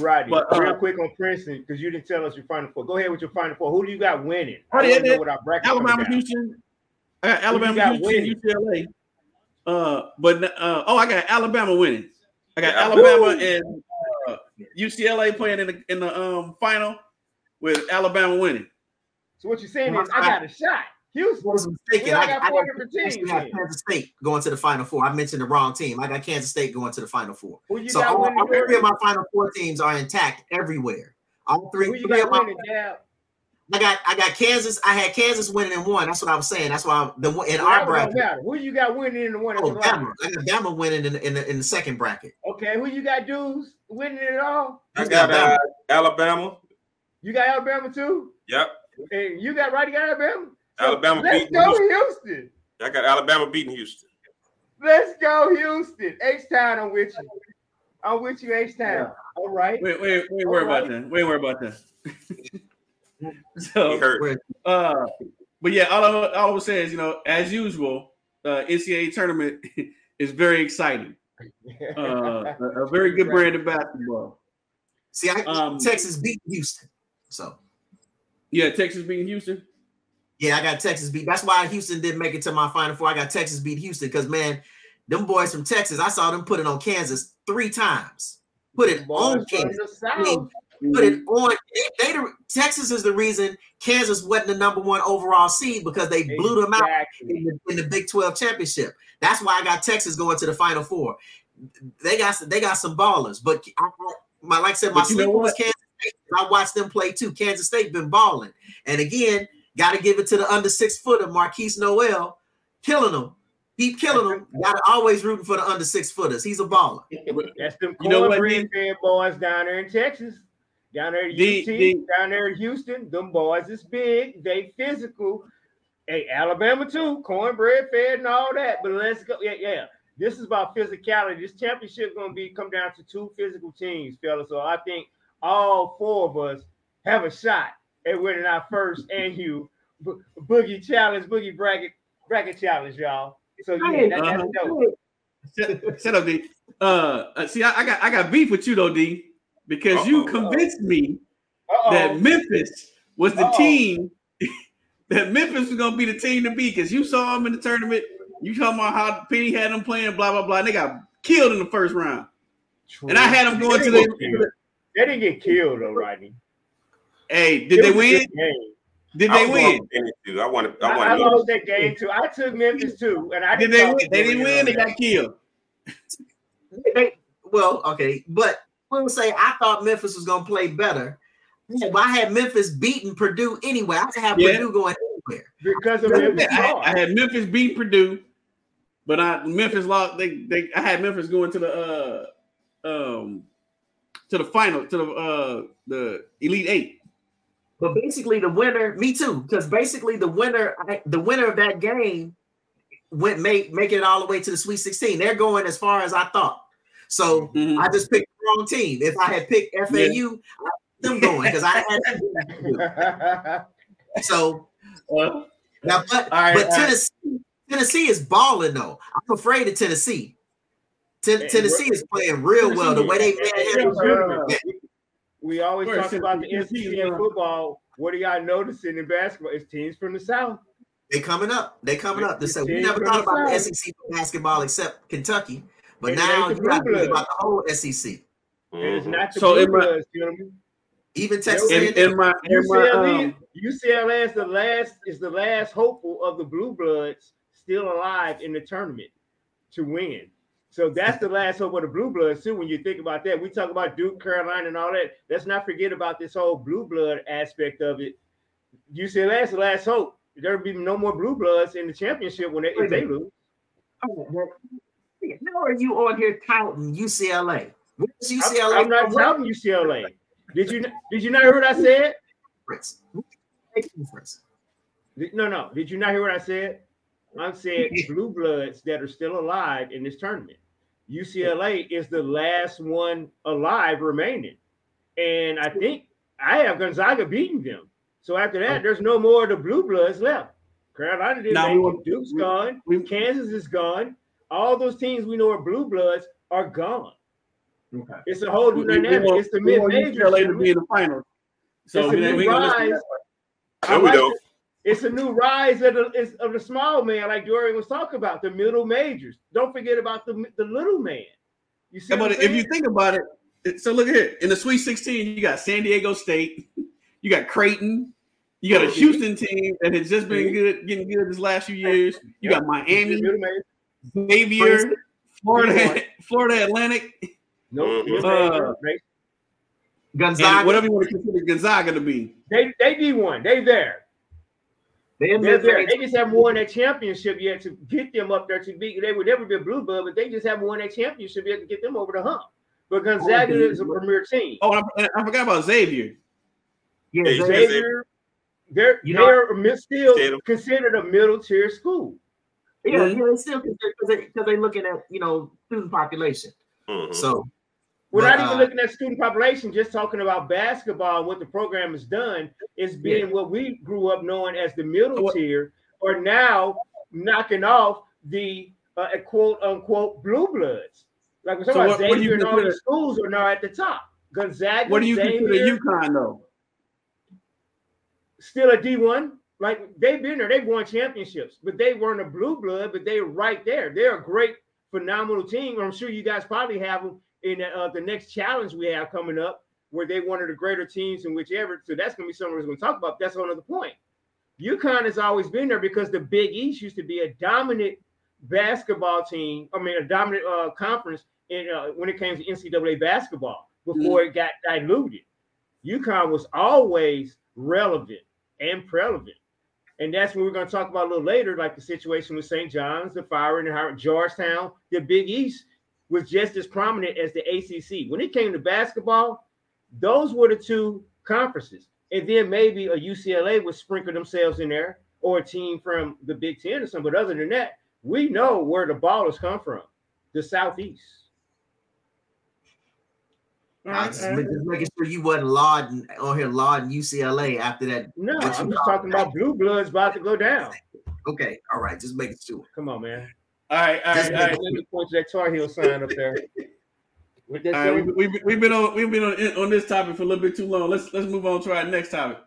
Rodney, But, uh, real quick on Princeton, because you didn't tell us your final four. Go ahead with your final four. Who do you got winning? I yeah, want know what our bracket Alabama. Houston. I got Alabama, got Houston, winning? UCLA. Uh, but uh, oh, I got Alabama winning. I got Yeah. Alabama Woo! and uh, UCLA playing in the in the um final with Alabama winning. So what you're saying is, I got a shot. Houston. I was mistaken. We I, got I, four got, different actually teams got then. Kansas State going to the Final Four. I mentioned the wrong team. I got Kansas State going to the Final Four. Who you so got all, winning? all three of my Final Four teams are intact everywhere. All three, Who you three of got my winning, I got I got Kansas. I had Kansas winning in one. That's what I was saying. That's why I'm, the in Well, our that one don't bracket. Who you got winning in the one? Oh, that's right? Bama. I got Bama winning in the, in the in the second bracket. Okay, who you got dudes winning it all? I got got uh, Alabama. You got Alabama too? Yep. And you got right, you got Alabama? So Alabama Let's beating go Houston. Houston. I got Alabama beating Houston. Let's go Houston. H Town, I'm with you. I'm with you, H Town. All right. Wait, wait, wait, worry about that. Wait, worry about that. He so, uh, but yeah, all I, all I was saying is, you know, as usual, uh, NCAA tournament is very exciting. Uh, a, a very good brand of basketball. See, I Um, Texas beat Houston. So Yeah, Texas beating Houston. Yeah, I got Texas beat. That's why Houston didn't make it to my Final Four. I got Texas beat Houston because man, them boys from Texas, I saw them put it on Kansas three times. Put it on Kansas. I mean, put it mm-hmm. on. They, they the- Texas is the reason Kansas wasn't the number one overall seed because they blew them out in the, in the Big 12 championship. That's why I got Texas going to the Final Four. They got they got some ballers, but I, my like I said, my But you know sleeper was? Kansas State. I watched them play too. Kansas State been balling, and again, got to give it to the under six footer Markquis Nowell, killing them. Keep killing them. Got to always rooting for the under six footers. He's a baller. That's them You know what, cornbread fed boys down there in Texas. Down there at The- UT, the- down there in Houston, them boys is big, they physical. Hey, Alabama too, cornbread fed and all that. But let's go. Yeah, yeah. This is about physicality. This championship gonna be come down to two physical teams, fellas. So I think all four of us have a shot at winning our first and Hugh Bo- boogie challenge, boogie bracket bracket challenge, y'all. So yeah, that, that's Uh-huh. dope. Shut, shut up, D. Uh, see, I, I got I got beef with you though, D, because you Uh-oh. convinced me Uh-oh. that Memphis was the Uh-oh. team that Memphis was gonna be the team to beat because you saw them in the tournament. You talking about how Penny had them playing, blah blah blah. And they got killed in the first round, and I had them going to the. They didn't get killed though, Rodney. Hey, did It they win? Did I they was win? too. I want to. I I, I want to. lost that game too. I took Memphis too, and I Did didn't they talk win? They didn't win. They that. got killed. They- well, okay, but we'll say I thought Memphis was gonna play better. Yeah, but I had Memphis beating Purdue anyway. I didn't have Yeah. Purdue going anywhere. because of I, Memphis. I had Memphis beat Purdue, but I Memphis lost. They they I had Memphis going to the uh um to the final to the uh the Elite Eight. But basically, the winner, me too, because basically the winner, the winner of that game went make make it all the way to the Sweet 16. They're going as far as I thought. So Mhm. I just picked the wrong team. If I had picked FAU, I them going because I had so Uh, now, but, right, but right. Tennessee, Tennessee is balling though. I'm afraid of Tennessee. Ten- Hey, Tennessee is playing real well. The way they Hey, man, gentlemen, we- we always Where talk about the Tennessee? SEC in football. What are y'all noticing in basketball? It's teams from the South. they coming up. They coming up. They said we never from thought the about the South. SEC basketball except Kentucky, but And now you the got to Blue think about the whole SEC. And it's Mhm. not the So Blue in my- Bloods. Even Texas in, A&M. in my in my UCLA, um, UCLA is the last is the last hopeful of the Blue Bloods still alive in the tournament to win. So that's the last hope of the Blue Bloods too. When you think about that, we talk about Duke, Carolina, and all that. Let's not forget about this whole Blue Blood aspect of it. UCLA is the last hope. There'll be no more Blue Bloods in the championship when they, if they lose. How are you on here touting UCLA? Where's I'm, UCLA? I'm not touting UCLA. Did you did you not hear what I said? No, no. Did you not hear what I said? I said blue bloods that are still alive in this tournament. UCLA is the last one alive remaining. And I think I have Gonzaga beating them. So after that, there's no more of the blue bloods left. Carolina didn't Now, make we- Duke's we- gone. we- Kansas is gone. All those teams we know are blue bloods are gone. Okay. It's a whole new We- we dynamic. want- It's the we mid want majors. UCLA to be in the final. So It's a we, new we gonna listen to rise. that. There we go. It's a new rise of the, it's of the small man, like Dorian was talking about, the middle majors. Don't forget about the the little man. You see, Yeah, what but I'm if you think about it, it- so look at here in the Sweet 16, you got San Diego State, you got Creighton, you got a Mhm. Houston team that has just been Mhm. good, getting good this last few years. You got Miami, middle man. Xavier, Florida, Florida Atlantic, No, Mhm. Uh, Gonzaga. and whatever you want to consider Gonzaga to be. They they D one. They there. They're They're there. They just haven't won that championship yet to get them up there to be. They would never be a blue blood, but they just haven't won that championship yet to get them over the hump. But Gonzaga Oh, is a premier team. Oh, I, I forgot about Xavier. Yeah, Xavier. Xavier. Xavier, they're You they're mid- still Said 'em. considered a middle tier school. Yeah, Mhm. yeah, they still because they because they looking at you know student population. Mhm. So We're But, not even uh, looking at student population, just talking about basketball and what the program has done is being what we grew up knowing as the middle What- tier, or now knocking off the uh, quote unquote blue bloods. Like So what- what you Xavier and all consider- these schools are now at the top. Gonzaga, What do you consider Xavier, UConn though? still a D1. Like they've been there, they've won championships, but they weren't a blue blood, but they're right there. They're a great, phenomenal team. I'm sure you guys probably have them in uh, the next challenge we have coming up, where they one of the greater teams in whichever. So that's gonna be something we're gonna talk about. That's another point. UConn has always been there because the Big East used to be a dominant basketball team. I mean, a dominant uh, conference in uh, when it came to NCAA basketball before it got diluted. UConn was always relevant and prevalent. And that's what we're going to talk about a little later, like the situation with St. John's, the fire and Howard, Georgetown, the Big East was just as prominent as the ACC. When it came to basketball, those were the two conferences. And then maybe a UCLA would sprinkle themselves in there or a team from the Big Ten or something. But other than that, we know where the ballers come from the Southeast. I was just, just making sure you wasn't lauding on here lauding UCLA after that. No, I'm just talking about blue bloods about to go down. Okay, all right, just making sure. Come on, man. All right, all Just right, all right. Let me point to that Tar Heel sign up there. What that All say? right, we, we, we've been on we've been on, on this topic for a little bit too long. Let's let's move on to our next topic.